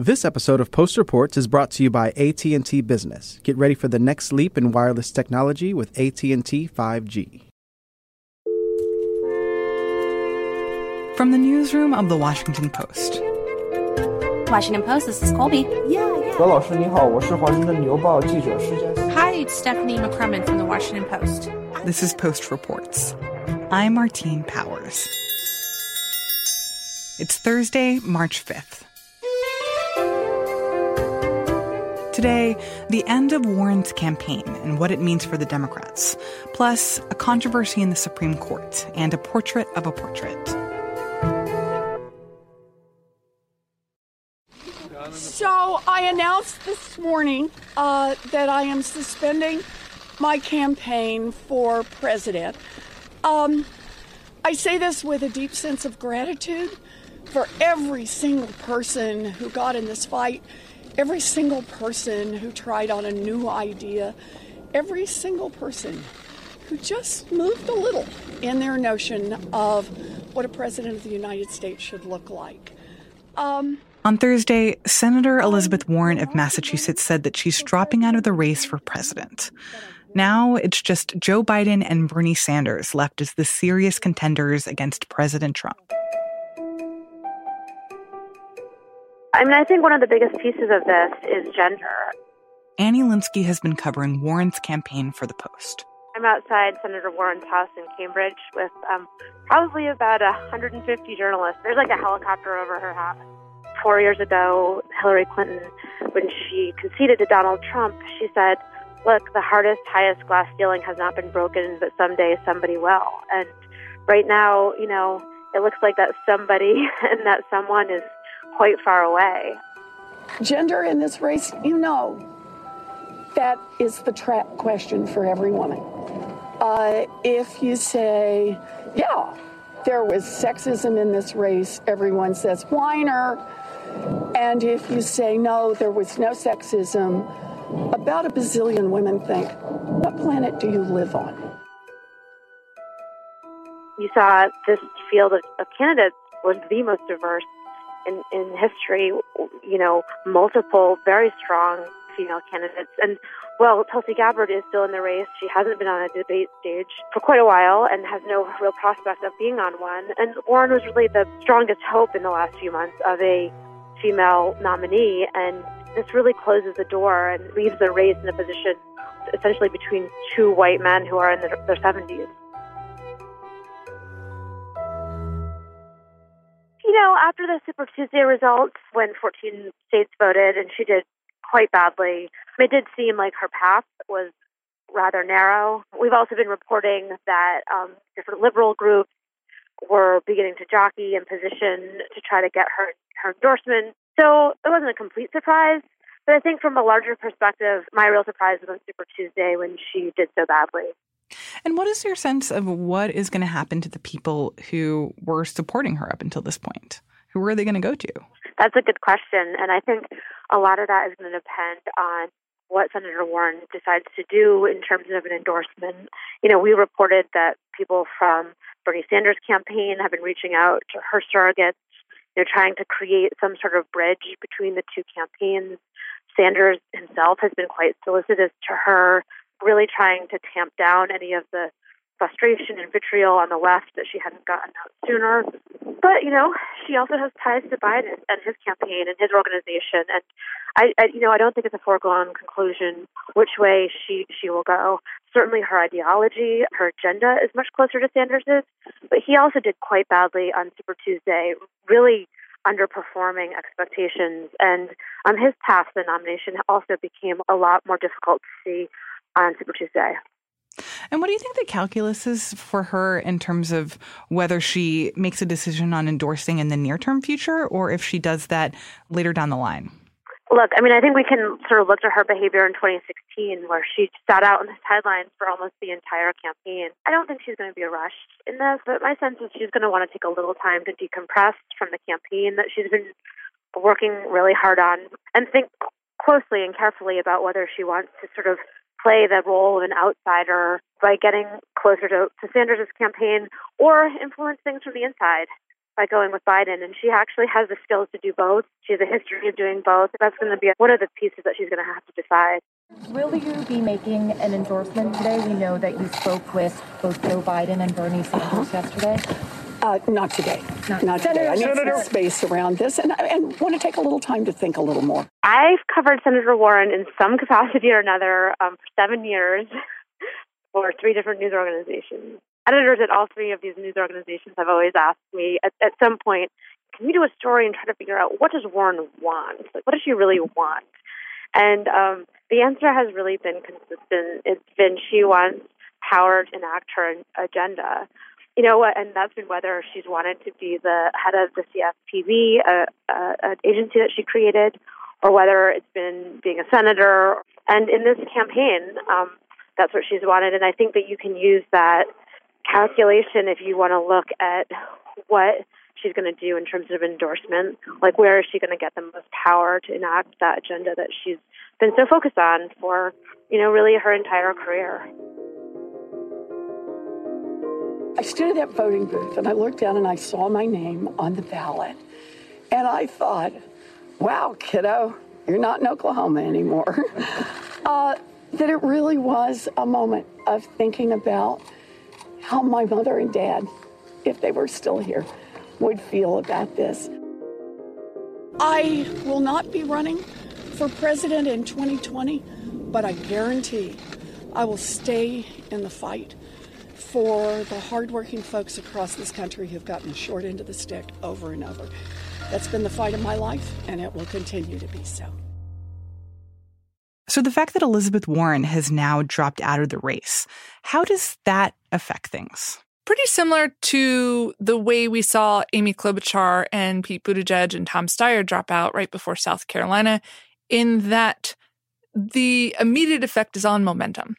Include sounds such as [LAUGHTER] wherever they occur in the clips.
This episode of Post Reports is brought to you by AT&T Business. Get ready for the next leap in wireless technology with AT&T 5G. From the newsroom of the Washington Post. Washington Post, this is Colby. Yeah, yeah. it's Stephanie McCrummen from the Washington Post. This is Post Reports. I'm Martine Powers. It's Thursday, March 5th. Today, the end of Warren's campaign and what it means for the Democrats, plus a controversy in the Supreme Court and a portrait of a portrait. So I announced this morning uh, that I am suspending my campaign for president. Um, I say this with a deep sense of gratitude for every single person who got in this fight every single person who tried on a new idea, every single person who just moved a little in their notion of what a president of the United States should look like. Um, on Thursday, Senator Elizabeth Warren of Massachusetts said that she's dropping out of the race for president. Now it's just Joe Biden and Bernie Sanders left as the serious contenders against President Trump. I mean, I think one of the biggest pieces of this is gender. Annie Linskey has been covering Warren's campaign for the Post. I'm outside Senator Warren's house in Cambridge with um, probably about 150 journalists. There's like a helicopter over her house. Four years ago, Hillary Clinton, when she conceded to Donald Trump, she said, Look, the hardest, highest glass ceiling has not been broken, but someday somebody will. And right now, you know, it looks like that somebody [LAUGHS] and that someone is quite far away. Gender in this race, you know, that is the trap question for every woman. Uh, if you say, yeah, there was sexism in this race, everyone says whiner. And if you say, no, there was no sexism, about a bazillion women think, what planet do you live on? You saw this field of, of candidates was the most diverse in, in history, you know, multiple very strong female candidates. And well, Tulsi Gabbard is still in the race. She hasn't been on a debate stage for quite a while and has no real prospect of being on one. And Warren was really the strongest hope in the last few months of a female nominee. And this really closes the door and leaves the race in a position essentially between two white men who are in their, their 70s. You know, after the Super Tuesday results, when 14 states voted and she did quite badly, it did seem like her path was rather narrow. We've also been reporting that um, different liberal groups were beginning to jockey and position to try to get her her endorsement. So it wasn't a complete surprise. But I think from a larger perspective, my real surprise was on Super Tuesday when she did so badly. And what is your sense of what is going to happen to the people who were supporting her up until this point? Who are they going to go to? That's a good question. And I think a lot of that is going to depend on what Senator Warren decides to do in terms of an endorsement. You know, we reported that people from Bernie Sanders' campaign have been reaching out to her surrogates, know, trying to create some sort of bridge between the two campaigns. Sanders himself has been quite solicitous to her really trying to tamp down any of the frustration and vitriol on the left that she hadn't gotten out sooner. But you know, she also has ties to Biden and his campaign and his organization, and I, I you know, I don't think it's a foregone conclusion which way she she will go. Certainly, her ideology, her agenda is much closer to Sanders's, but he also did quite badly on Super Tuesday, really underperforming expectations, and on his path the nomination also became a lot more difficult to see on Super Tuesday. And what do you think the calculus is for her in terms of whether she makes a decision on endorsing in the near term future or if she does that later down the line? Look, I mean, I think we can sort of look to her behavior in 2016 where she sat out on the sidelines for almost the entire campaign. I don't think she's going to be rushed in this, but my sense is she's going to want to take a little time to decompress from the campaign that she's been working really hard on and think closely and carefully about whether she wants to sort of play the role of an outsider by getting closer to, to Sanders' campaign or influence things from the inside by going with Biden. And she actually has the skills to do both. She has a history of doing both. That's going to be one of the pieces that she's going to have to decide. Will you be making an endorsement today? We know that you spoke with both Joe Biden and Bernie Sanders yesterday. Uh, not today. Not- Not, today. I need Senator- some space around this and, and want to take a little time to think a little more. I've covered Senator Warren in some capacity or another um, for seven years [LAUGHS] for three different news organizations. Editors at all three of these news organizations have always asked me at, at some point, can we do a story and try to figure out what does Warren want? Like, what does she really want? And um, the answer has really been consistent. It's been she wants power to enact her agenda. You know what? And that's been whether she's wanted to be the head of the CFPB, a, a, an agency that she created, or whether it's been being a senator. And in this campaign, um, that's what she's wanted. And I think that you can use that calculation if you want to look at what she's going to do in terms of endorsement. Like, where is she going to get the most power to enact that agenda that she's been so focused on for, you know, really her entire career? I stood at that voting booth and I looked down and I saw my name on the ballot. And I thought, wow, kiddo, you're not in Oklahoma anymore. [LAUGHS] uh, that it really was a moment of thinking about how my mother and dad, if they were still here, would feel about this. I will not be running for president in 2020, but I guarantee I will stay in the fight for the hardworking folks across this country who've gotten the short end of the stick over and over. That's been the fight of my life, and it will continue to be so. So the fact that Elizabeth Warren has now dropped out of the race, how does that affect things? Pretty similar to the way we saw Amy Klobuchar and Pete Buttigieg and Tom Steyer drop out right before South Carolina, in that the immediate effect is on momentum.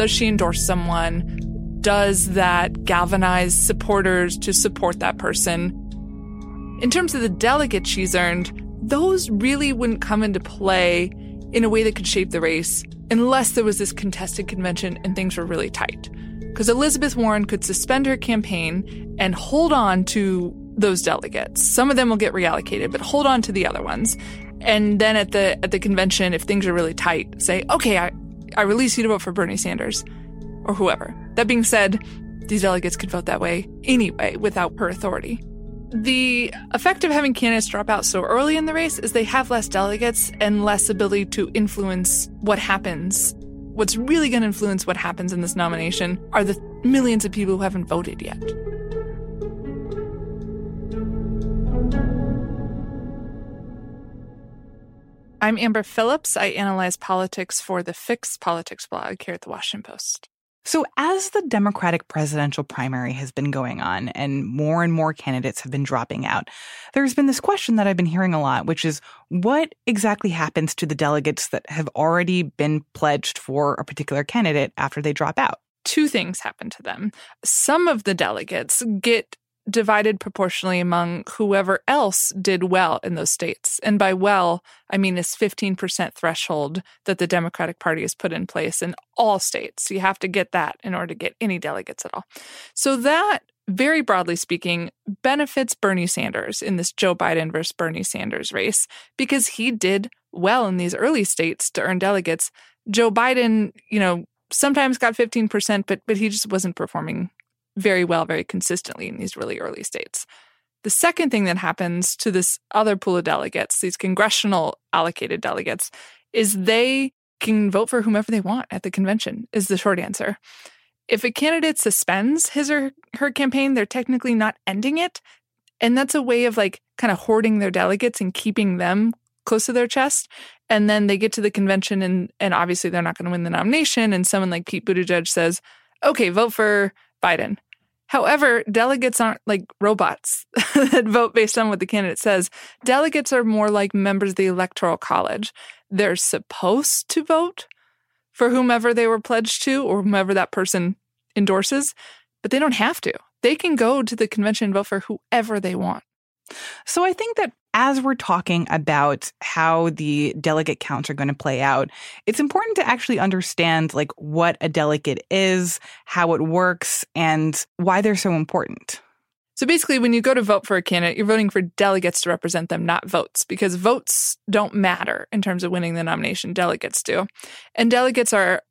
Does she endorse someone? Does that galvanize supporters to support that person? In terms of the delegates she's earned, those really wouldn't come into play in a way that could shape the race unless there was this contested convention and things were really tight. Because Elizabeth Warren could suspend her campaign and hold on to those delegates. Some of them will get reallocated, but hold on to the other ones. And then at the at the convention, if things are really tight, say, okay, I, I release you to vote for Bernie Sanders or whoever. That being said, these delegates could vote that way anyway without her authority. The effect of having candidates drop out so early in the race is they have less delegates and less ability to influence what happens. What's really going to influence what happens in this nomination are the millions of people who haven't voted yet. I'm Amber Phillips. I analyze politics for the Fix Politics blog here at the Washington Post. So, as the Democratic presidential primary has been going on and more and more candidates have been dropping out, there's been this question that I've been hearing a lot, which is what exactly happens to the delegates that have already been pledged for a particular candidate after they drop out? Two things happen to them. Some of the delegates get divided proportionally among whoever else did well in those states. And by well, I mean this 15% threshold that the Democratic Party has put in place in all states. You have to get that in order to get any delegates at all. So that very broadly speaking, benefits Bernie Sanders in this Joe Biden versus Bernie Sanders race because he did well in these early states to earn delegates. Joe Biden, you know, sometimes got 15%, but but he just wasn't performing very well, very consistently in these really early states. The second thing that happens to this other pool of delegates, these congressional allocated delegates, is they can vote for whomever they want at the convention, is the short answer. If a candidate suspends his or her campaign, they're technically not ending it. And that's a way of like kind of hoarding their delegates and keeping them close to their chest. And then they get to the convention and and obviously they're not going to win the nomination. And someone like Pete Buttigieg says, okay, vote for Biden. However, delegates aren't like robots [LAUGHS] that vote based on what the candidate says. Delegates are more like members of the Electoral College. They're supposed to vote for whomever they were pledged to or whomever that person endorses, but they don't have to. They can go to the convention and vote for whoever they want. So I think that as we're talking about how the delegate counts are going to play out, it's important to actually understand like what a delegate is, how it works, and why they're so important. So basically, when you go to vote for a candidate, you're voting for delegates to represent them, not votes, because votes don't matter in terms of winning the nomination. Delegates do. And delegates are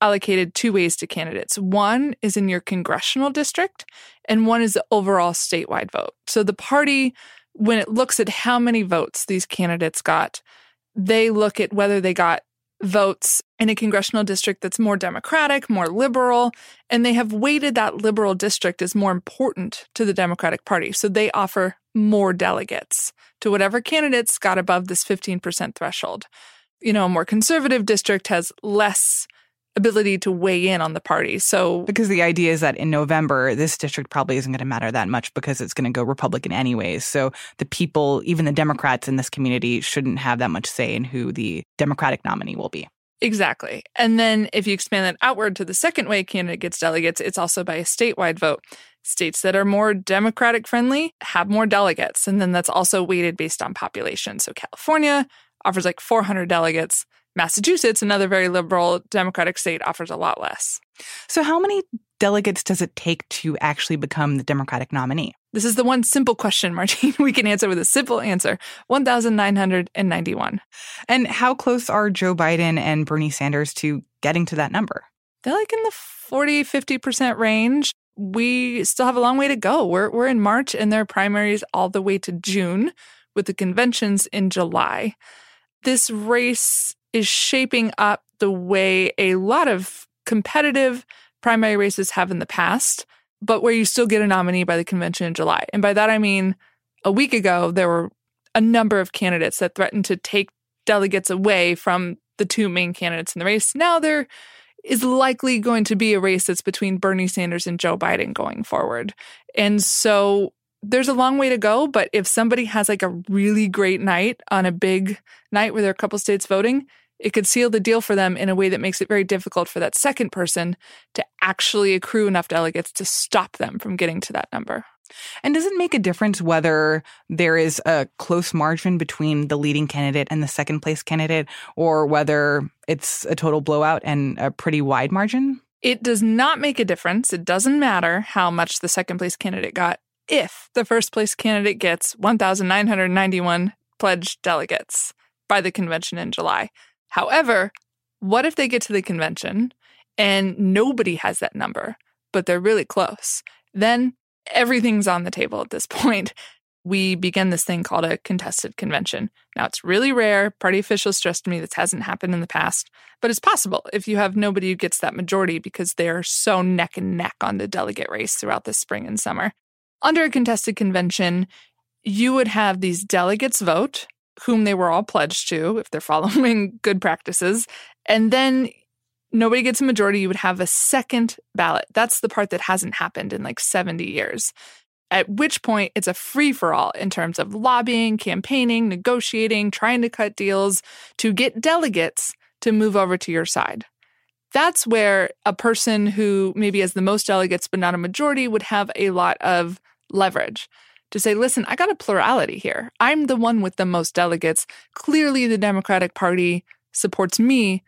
allocated two ways to candidates. One is in your congressional district, and one is the overall statewide vote. So the party, when it looks at how many votes these candidates got, they look at whether they got votes in a congressional district that's more Democratic, more liberal, and they have weighted that liberal district as more important to the Democratic Party. So they offer more delegates to whatever candidates got above this 15% threshold. You know, a more conservative district has less ability to weigh in on the party. So because the idea is that in November this district probably isn't going to matter that much because it's going to go Republican anyways. So the people, even the Democrats in this community shouldn't have that much say in who the Democratic nominee will be. Exactly. And then if you expand that outward to the second way candidate gets delegates, it's also by a statewide vote. States that are more Democratic friendly have more delegates. And then that's also weighted based on population. So California offers like 400 delegates. Massachusetts, another very liberal Democratic state, offers a lot less. So, how many delegates does it take to actually become the Democratic nominee? This is the one simple question, Martine, [LAUGHS] we can answer with a simple answer 1,991. And how close are Joe Biden and Bernie Sanders to getting to that number? They're like in the 40, 50% range. We still have a long way to go. We're, we're in March and there are primaries all the way to June with the conventions in July. This race is shaping up the way a lot of competitive primary races have in the past, but where you still get a nominee by the convention in July. And by that, I mean a week ago, there were a number of candidates that threatened to take delegates away from the two main candidates in the race. Now there is likely going to be a race that's between Bernie Sanders and Joe Biden going forward. And so there's a long way to go, but if somebody has like a really great night on a big night where there are a couple states voting, it could seal the deal for them in a way that makes it very difficult for that second person to actually accrue enough delegates to stop them from getting to that number. And does it make a difference whether there is a close margin between the leading candidate and the second place candidate, or whether it's a total blowout and a pretty wide margin? It does not make a difference. It doesn't matter how much the second place candidate got if the first place candidate gets 1,991 pledged delegates by the convention in July. However, what if they get to the convention and nobody has that number, but they're really close? Then everything's on the table at this [LAUGHS] point. We begin this thing called a contested convention. Now, it's really rare. Party officials stressed to me this hasn't happened in the past, but it's possible if you have nobody who gets that majority because they're so neck and neck on the delegate race throughout the spring and summer. Under a contested convention, you would have these delegates vote whom they were all pledged to if they're [LAUGHS] following good practices. And then nobody gets a majority, you would have a second ballot. That's the part that hasn't happened in like 70 years. At which point, it's a free for all in terms of lobbying, campaigning, negotiating, trying to cut deals to get delegates to move over to your side. That's where a person who maybe has the most delegates but not a majority would have a lot of leverage to say, listen, I got a plurality here. I'm the one with the most delegates. Clearly, the Democratic Party supports me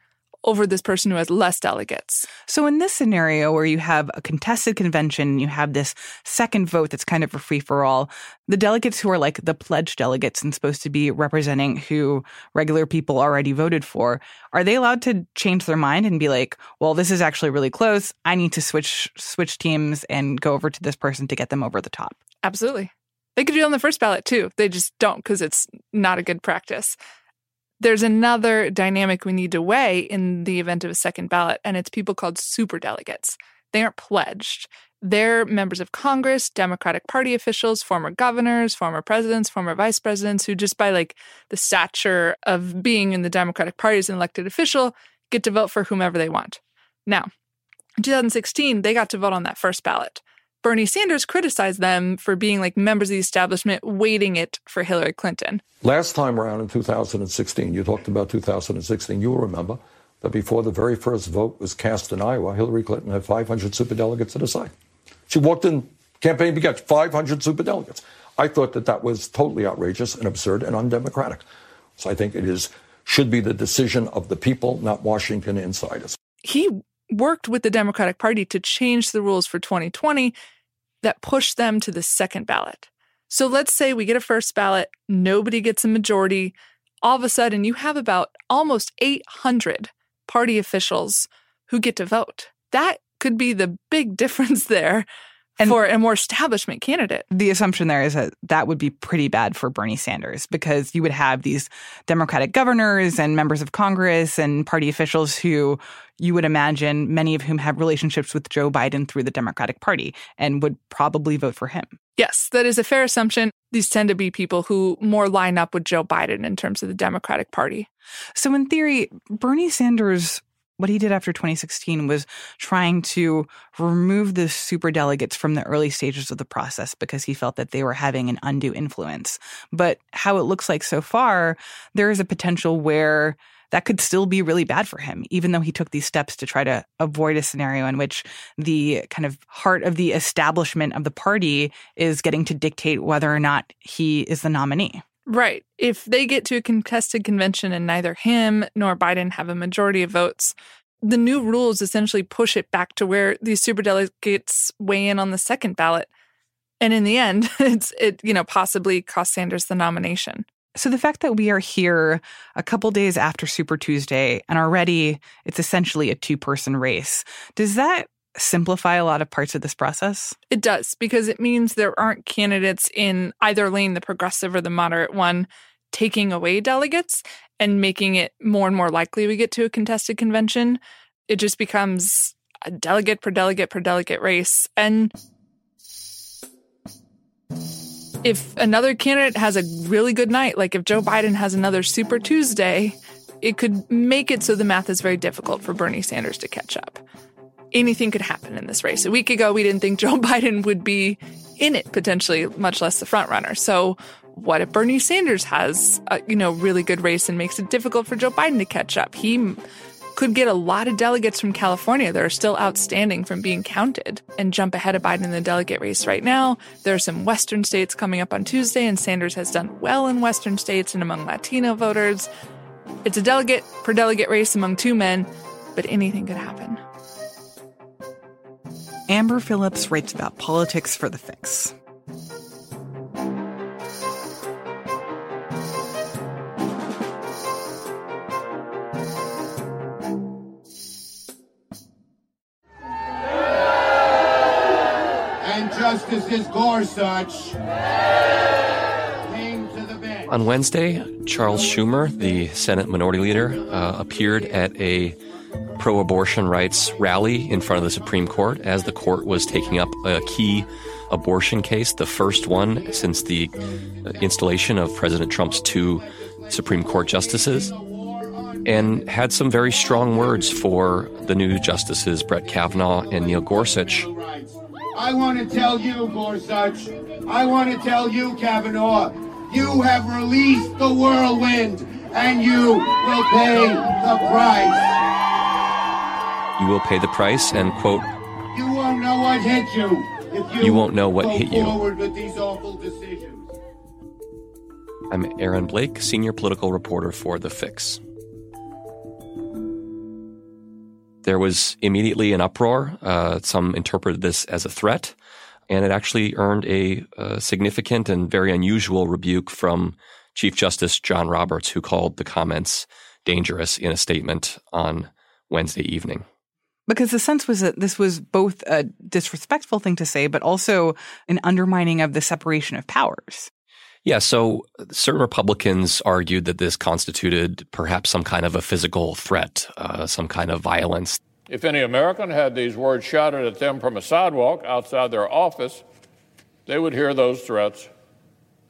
over this person who has less delegates. So, in this scenario where you have a contested convention, you have this second vote that's kind of a free for all, the delegates who are like the pledged delegates and supposed to be representing who regular people already voted for, are they allowed to change their mind and be like, well, this is actually really close. I need to switch switch teams and go over to this person to get them over the top? Absolutely. They could do it on the first ballot too. They just don't because it's not a good practice. There's another dynamic we need to weigh in the event of a second ballot, and it's people called super delegates. They aren't pledged. They're members of Congress, Democratic Party officials, former governors, former presidents, former vice presidents who, just by like the stature of being in the Democratic Party as an elected official, get to vote for whomever they want. Now, in 2016, they got to vote on that first ballot. Bernie Sanders criticized them for being like members of the establishment waiting it for Hillary Clinton. Last time around in 2016, you talked about 2016, you'll remember that before the very first vote was cast in Iowa, Hillary Clinton had 500 superdelegates at her side. She walked in, campaign began, 500 superdelegates. I thought that that was totally outrageous and absurd and undemocratic. So I think it is should be the decision of the people, not Washington insiders. He worked with the Democratic Party to change the rules for 2020 that pushed them to the second ballot. So let's say we get a first ballot, nobody gets a majority. All of a sudden, you have about almost 800 party officials who get to vote. That could be the big [LAUGHS] difference there and for a more establishment candidate. The assumption there is that that would be pretty bad for Bernie Sanders because you would have these Democratic governors and members of Congress and party officials who you would imagine many of whom have relationships with Joe Biden through the Democratic Party and would probably vote for him. Yes, that is a fair assumption. These tend to be people who more line up with Joe Biden in terms of the Democratic Party. So, in theory, Bernie Sanders what he did after 2016 was trying to remove the super delegates from the early stages of the process because he felt that they were having an undue influence. But how it looks like so far, there is a potential where that could still be really bad for him, even though he took these steps to try to avoid a scenario in which the kind of heart of the establishment of the party is getting to dictate whether or not he is the nominee. Right. If they get to a contested convention and neither him nor Biden have a majority of votes, the new rules essentially push it back to where these superdelegates weigh in on the second ballot. And in the end, [LAUGHS] it's it, you know, possibly cost Sanders the nomination. So the fact that we are here a couple days after Super Tuesday and already it's essentially a two-person race, does that simplify a lot of parts of this process? It does, because it means there aren't candidates in either lane, the progressive or the moderate one, taking away delegates and making it more and more likely we get to a contested convention. It just becomes a delegate per delegate per delegate race. And if another candidate has a really good night, like if Joe Biden has another Super Tuesday, it could make it so the math is very difficult for Bernie Sanders to catch up anything could happen in this race. A week ago, we didn't think Joe [LAUGHS] Biden would be in it potentially, much less the front runner. So, what if Bernie Sanders has a you know really good race and makes it difficult for Joe Biden to catch up? He could get a lot of delegates from California that are still outstanding from being counted and jump ahead of Biden in the delegate race right now. There are some Western states coming up on Tuesday, and Sanders has done well in Western states and among Latino voters. It's a delegate per delegate race among two men, but anything could happen. Amber Phillips writes about politics for The Fix. And Justices Gorsuch came to the bench. On Wednesday, Charles Schumer, the Senate Minority Leader, uh, appeared at a pro abortion rights rally in front of the Supreme Court as the court was taking up a key abortion case, the first one since the installation of President Trump's two Supreme Court justices, and had some very strong words for the new justices, Brett Kavanaugh and Neil Gorsuch. I want to tell you, Gorsuch, I want to tell you, Kavanaugh, you have released the whirlwind and you will pay the price. You will pay the price, and quote, You won't know what hit you if you, you won't know what hit you. with these awful decisions. I'm Aaron Blake, senior political reporter for The Fix. There was immediately an uproar. Uh, some interpreted this as a threat, and it actually earned a, a significant and very unusual rebuke from Chief Justice John Roberts, who called the comments dangerous in a statement on Wednesday evening. Because the sense was that this was both a disrespectful thing to say, but also an undermining of the separation of powers. Yeah, so certain Republicans argued that this constituted perhaps some kind of a physical threat, uh, some kind of violence. If any American had these words shouted at them from a sidewalk outside their office, they would hear those threats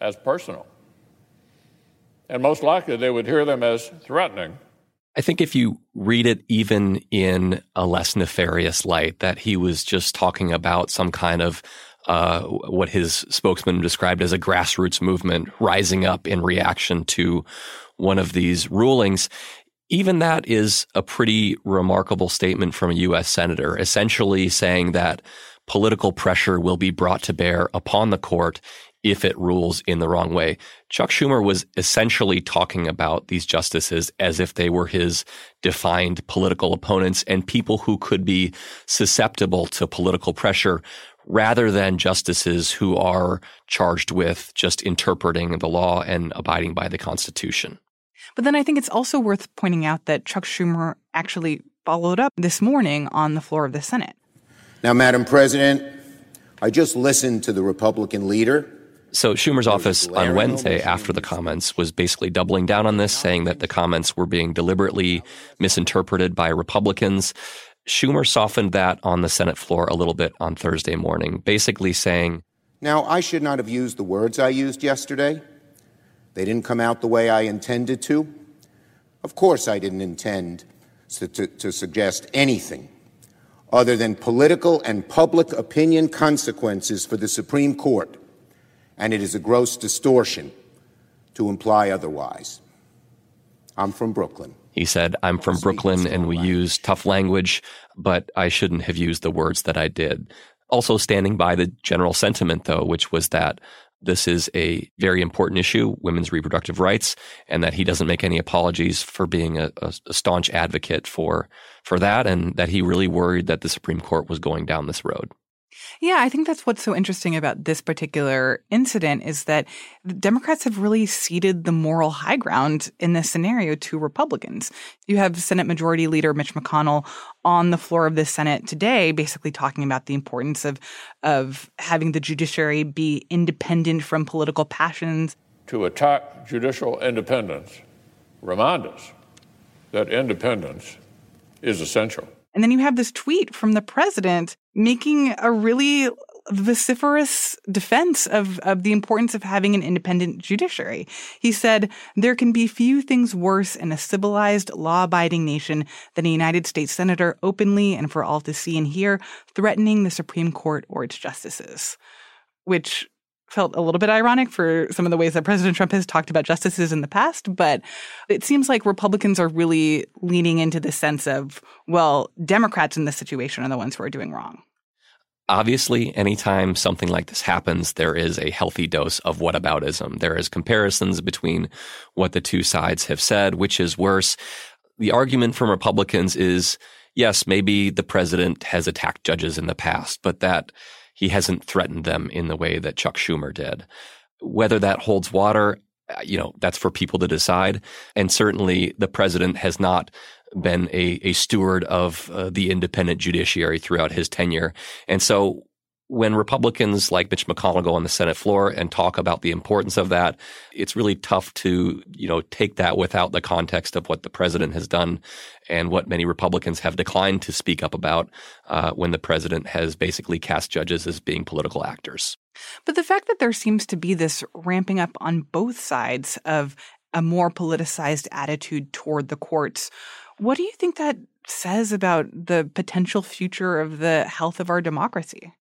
as personal. And most likely they would hear them as threatening. I think if you read it even in a less nefarious light, that he was just talking about some kind of uh, what his spokesman described as a grassroots movement rising up in reaction to one of these rulings. Even that is a pretty remarkable statement from a U.S. senator, essentially saying that political pressure will be brought to bear upon the court if it rules in the wrong way. Chuck Schumer was essentially talking about these justices as if they were his defined political opponents and people who could be susceptible to political pressure rather than justices who are charged with just interpreting the law and abiding by the Constitution. But then I think it's also worth pointing out that Chuck Schumer actually followed up this morning on the floor of the Senate. Now, Madam President, I just listened to the Republican leader. So Schumer's office on Wednesday after the comments was basically doubling down on this, saying that the comments were being deliberately misinterpreted by Republicans. Schumer softened that on the Senate floor a little bit on Thursday morning, basically saying, Now, I should not have used the words I used yesterday. They didn't come out the way I intended to. Of course, I didn't intend to, to, to suggest anything other than political and public opinion consequences for the Supreme Court, and it is a gross distortion to imply otherwise. I'm from Brooklyn. He said, I'm from Brooklyn and we use tough language, but I shouldn't have used the words that I did. Also, standing by the general sentiment, though, which was that this is a very important issue, women's reproductive rights, and that he doesn't make any apologies for being a, a, a, staunch advocate for for that, and that he really worried that the Supreme Court was going down this road. Yeah, I think that's what's so interesting about this particular incident is that Democrats have really ceded the moral high ground in this scenario to Republicans. You have Senate Majority Leader Mitch McConnell on the floor of the Senate today, basically talking about the importance of of having the judiciary be independent from political passions. To attack judicial independence, remind us that independence is essential. And then you have this tweet from the president making a really vociferous defense of, of the importance of having an independent judiciary. He said, There can be few things worse in a civilized, law abiding nation than a United States senator openly and for all to see and hear threatening the Supreme Court or its justices. Which felt a little bit ironic for some of the ways that President Trump has talked about justices in the past, but it seems like Republicans are really leaning into the sense of, well, Democrats in this situation are the ones who are doing wrong. Obviously, anytime something like this happens, there is a healthy dose of whataboutism. There is comparisons between what the two sides have said, which is worse. The argument from Republicans is, yes, maybe the president has attacked judges in the past, but that he hasn't threatened them in the way that Chuck Schumer did. Whether that holds water, uh, you know, that's for people to decide. And certainly the president has not been a, a steward of uh, the independent judiciary throughout his tenure. And so when Republicans like Mitch McConnell go on the Senate floor and talk about the importance of that, it's really tough to, you know, take that without the context of what the president has done and what many Republicans have declined to speak up about uh, when the president has basically cast judges as being political actors. But the fact that there seems to be this ramping up on both sides of a more politicized attitude toward the courts, what do you think that says about the potential future of the health of our democracy?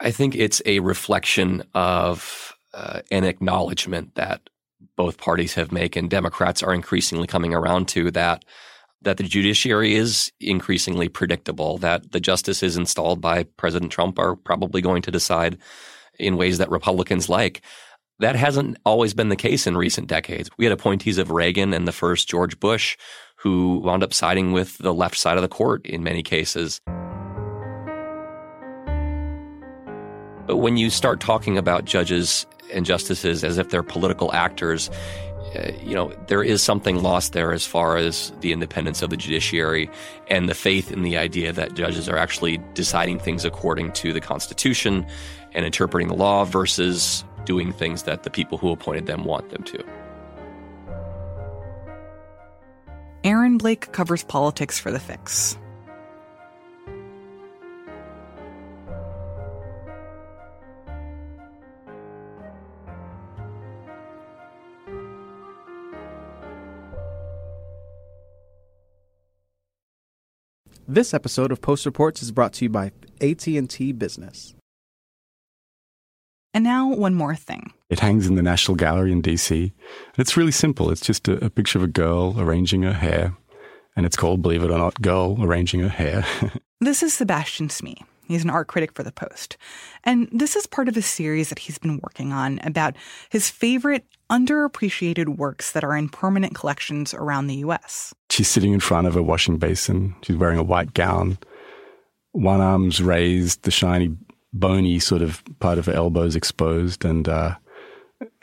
I think it's a reflection of uh, an acknowledgement that both parties have made, and Democrats are increasingly coming around to that that the judiciary is increasingly predictable, that the justices installed by President Trump are probably going to decide in ways that Republicans like. That hasn't always been the case in recent decades. We had appointees of Reagan and the first George Bush who wound up siding with the left side of the court in many cases. But when you start talking about judges and justices as if they're political actors, uh, you know, there is something lost there as far as the independence of the judiciary and the faith in the idea that judges are actually deciding things according to the Constitution and interpreting the law versus doing things that the people who appointed them want them to. Aaron Blake covers politics for The Fix. This episode of Post Reports is brought to you by AT&T Business. And now one more thing. It hangs in the National Gallery in DC. It's really simple. It's just a, a picture of a girl arranging her hair, and it's called, believe it or not, Girl Arranging Her Hair. [LAUGHS] this is Sebastian Smee. He's an art critic for The Post. And this is part of a series that he's been working on about his favorite underappreciated works that are in permanent collections around the US. She's sitting in front of a washing basin. She's wearing a white gown. One arm's raised, the shiny, bony sort of part of her elbows exposed, and uh,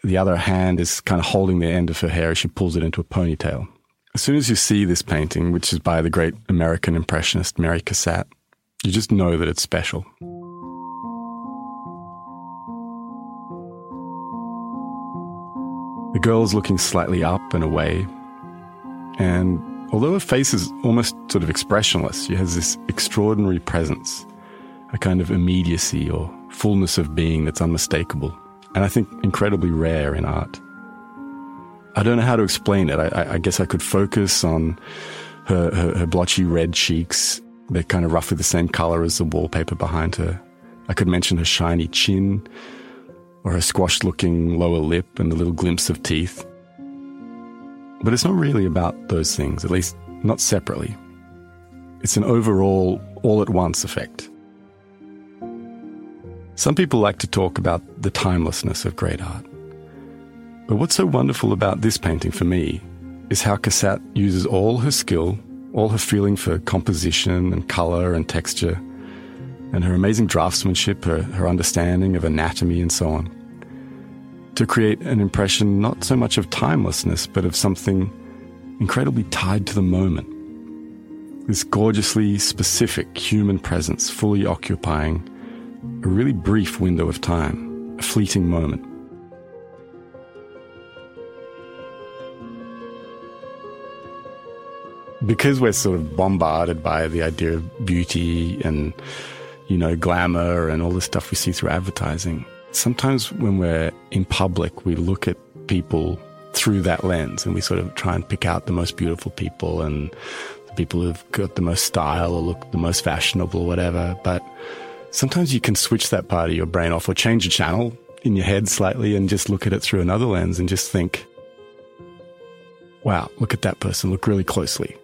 the other hand is kind of holding the end of her hair as she pulls it into a ponytail. As soon as you see this painting, which is by the great American impressionist Mary Cassatt, you just know that it's special. The girl is looking slightly up and away, and although her face is almost sort of expressionless, she has this extraordinary presence, a kind of immediacy or fullness of being that's unmistakable, and I think incredibly rare in art. I don't know how to explain it. I, I guess I could focus on her, her, her blotchy red cheeks. They're kind of roughly the same color as the wallpaper behind her. I could mention her shiny chin, or her squashed looking lower lip and the little glimpse of teeth. But it's not really about those things, at least not separately. It's an overall, all at once effect. Some people like to talk about the timelessness of great art. But what's so wonderful about this painting for me is how Cassatt uses all her skill, all her feeling for composition and color and texture, and her amazing draftsmanship, her, her understanding of anatomy and so on, to create an impression not so much of timelessness, but of something incredibly tied to the moment. This gorgeously specific human presence fully occupying a really brief window of time, a fleeting moment. because we're sort of bombarded by the idea of beauty and, you know, glamour and all the stuff we see through advertising, sometimes when we're in public, we look at people through that lens and we sort of try and pick out the most beautiful people and the people who've got the most style or look the most fashionable or whatever. But sometimes you can switch that part of your brain off or change the channel in your head slightly and just look at it through another lens and just think, wow, look at that person, look really closely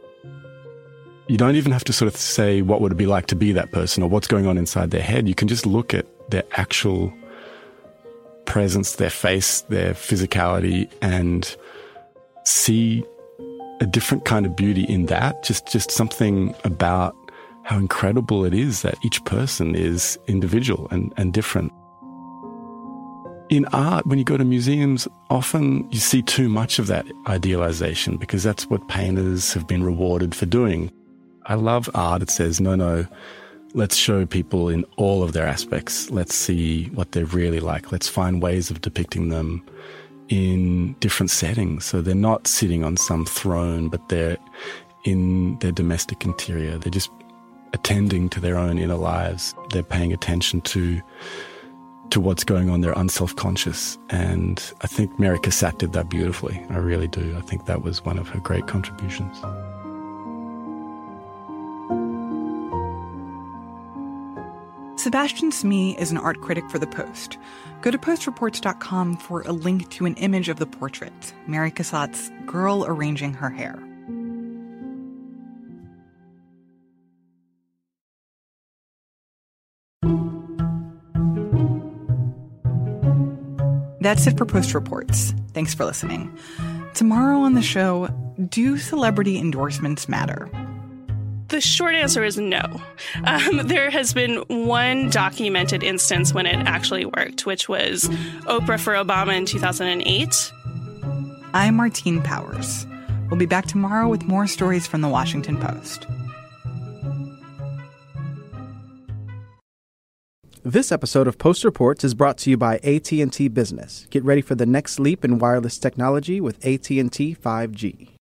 you don't even have to sort of say what would it be like to be that person or what's going on inside their head. You can just look at their actual presence, their face, their physicality, and see a different kind of beauty in that. Just, just something about how incredible it is that each person is individual and, and different. In art, when you go to museums, often you see too much of that idealization because that's what painters have been rewarded for doing. I love art. It says, no, no, let's show people in all of their aspects. Let's see what they're really like. Let's find ways of depicting them in different settings. So they're not sitting on some throne, but they're in their domestic interior. They're just attending to their own inner lives. They're paying attention to to what's going on. They're unself-conscious. And I think Mary Cassatt did that beautifully. I really do. I think that was one of her great contributions. Sebastian Smee is an art critic for The Post. Go to postreports.com for a link to an image of the portrait, Mary Cassatt's girl arranging her hair. That's it for Post Reports. Thanks for listening. Tomorrow on the show, do celebrity endorsements matter? The short answer is no. Um, [LAUGHS] there has been one documented instance when it actually worked, which was Oprah for Obama in 2008. I'm Martine Powers. We'll be back tomorrow with more stories from the Washington Post. This episode of Post Reports is brought to you by AT&T Business. Get ready for the next leap in wireless technology with AT&T 5G.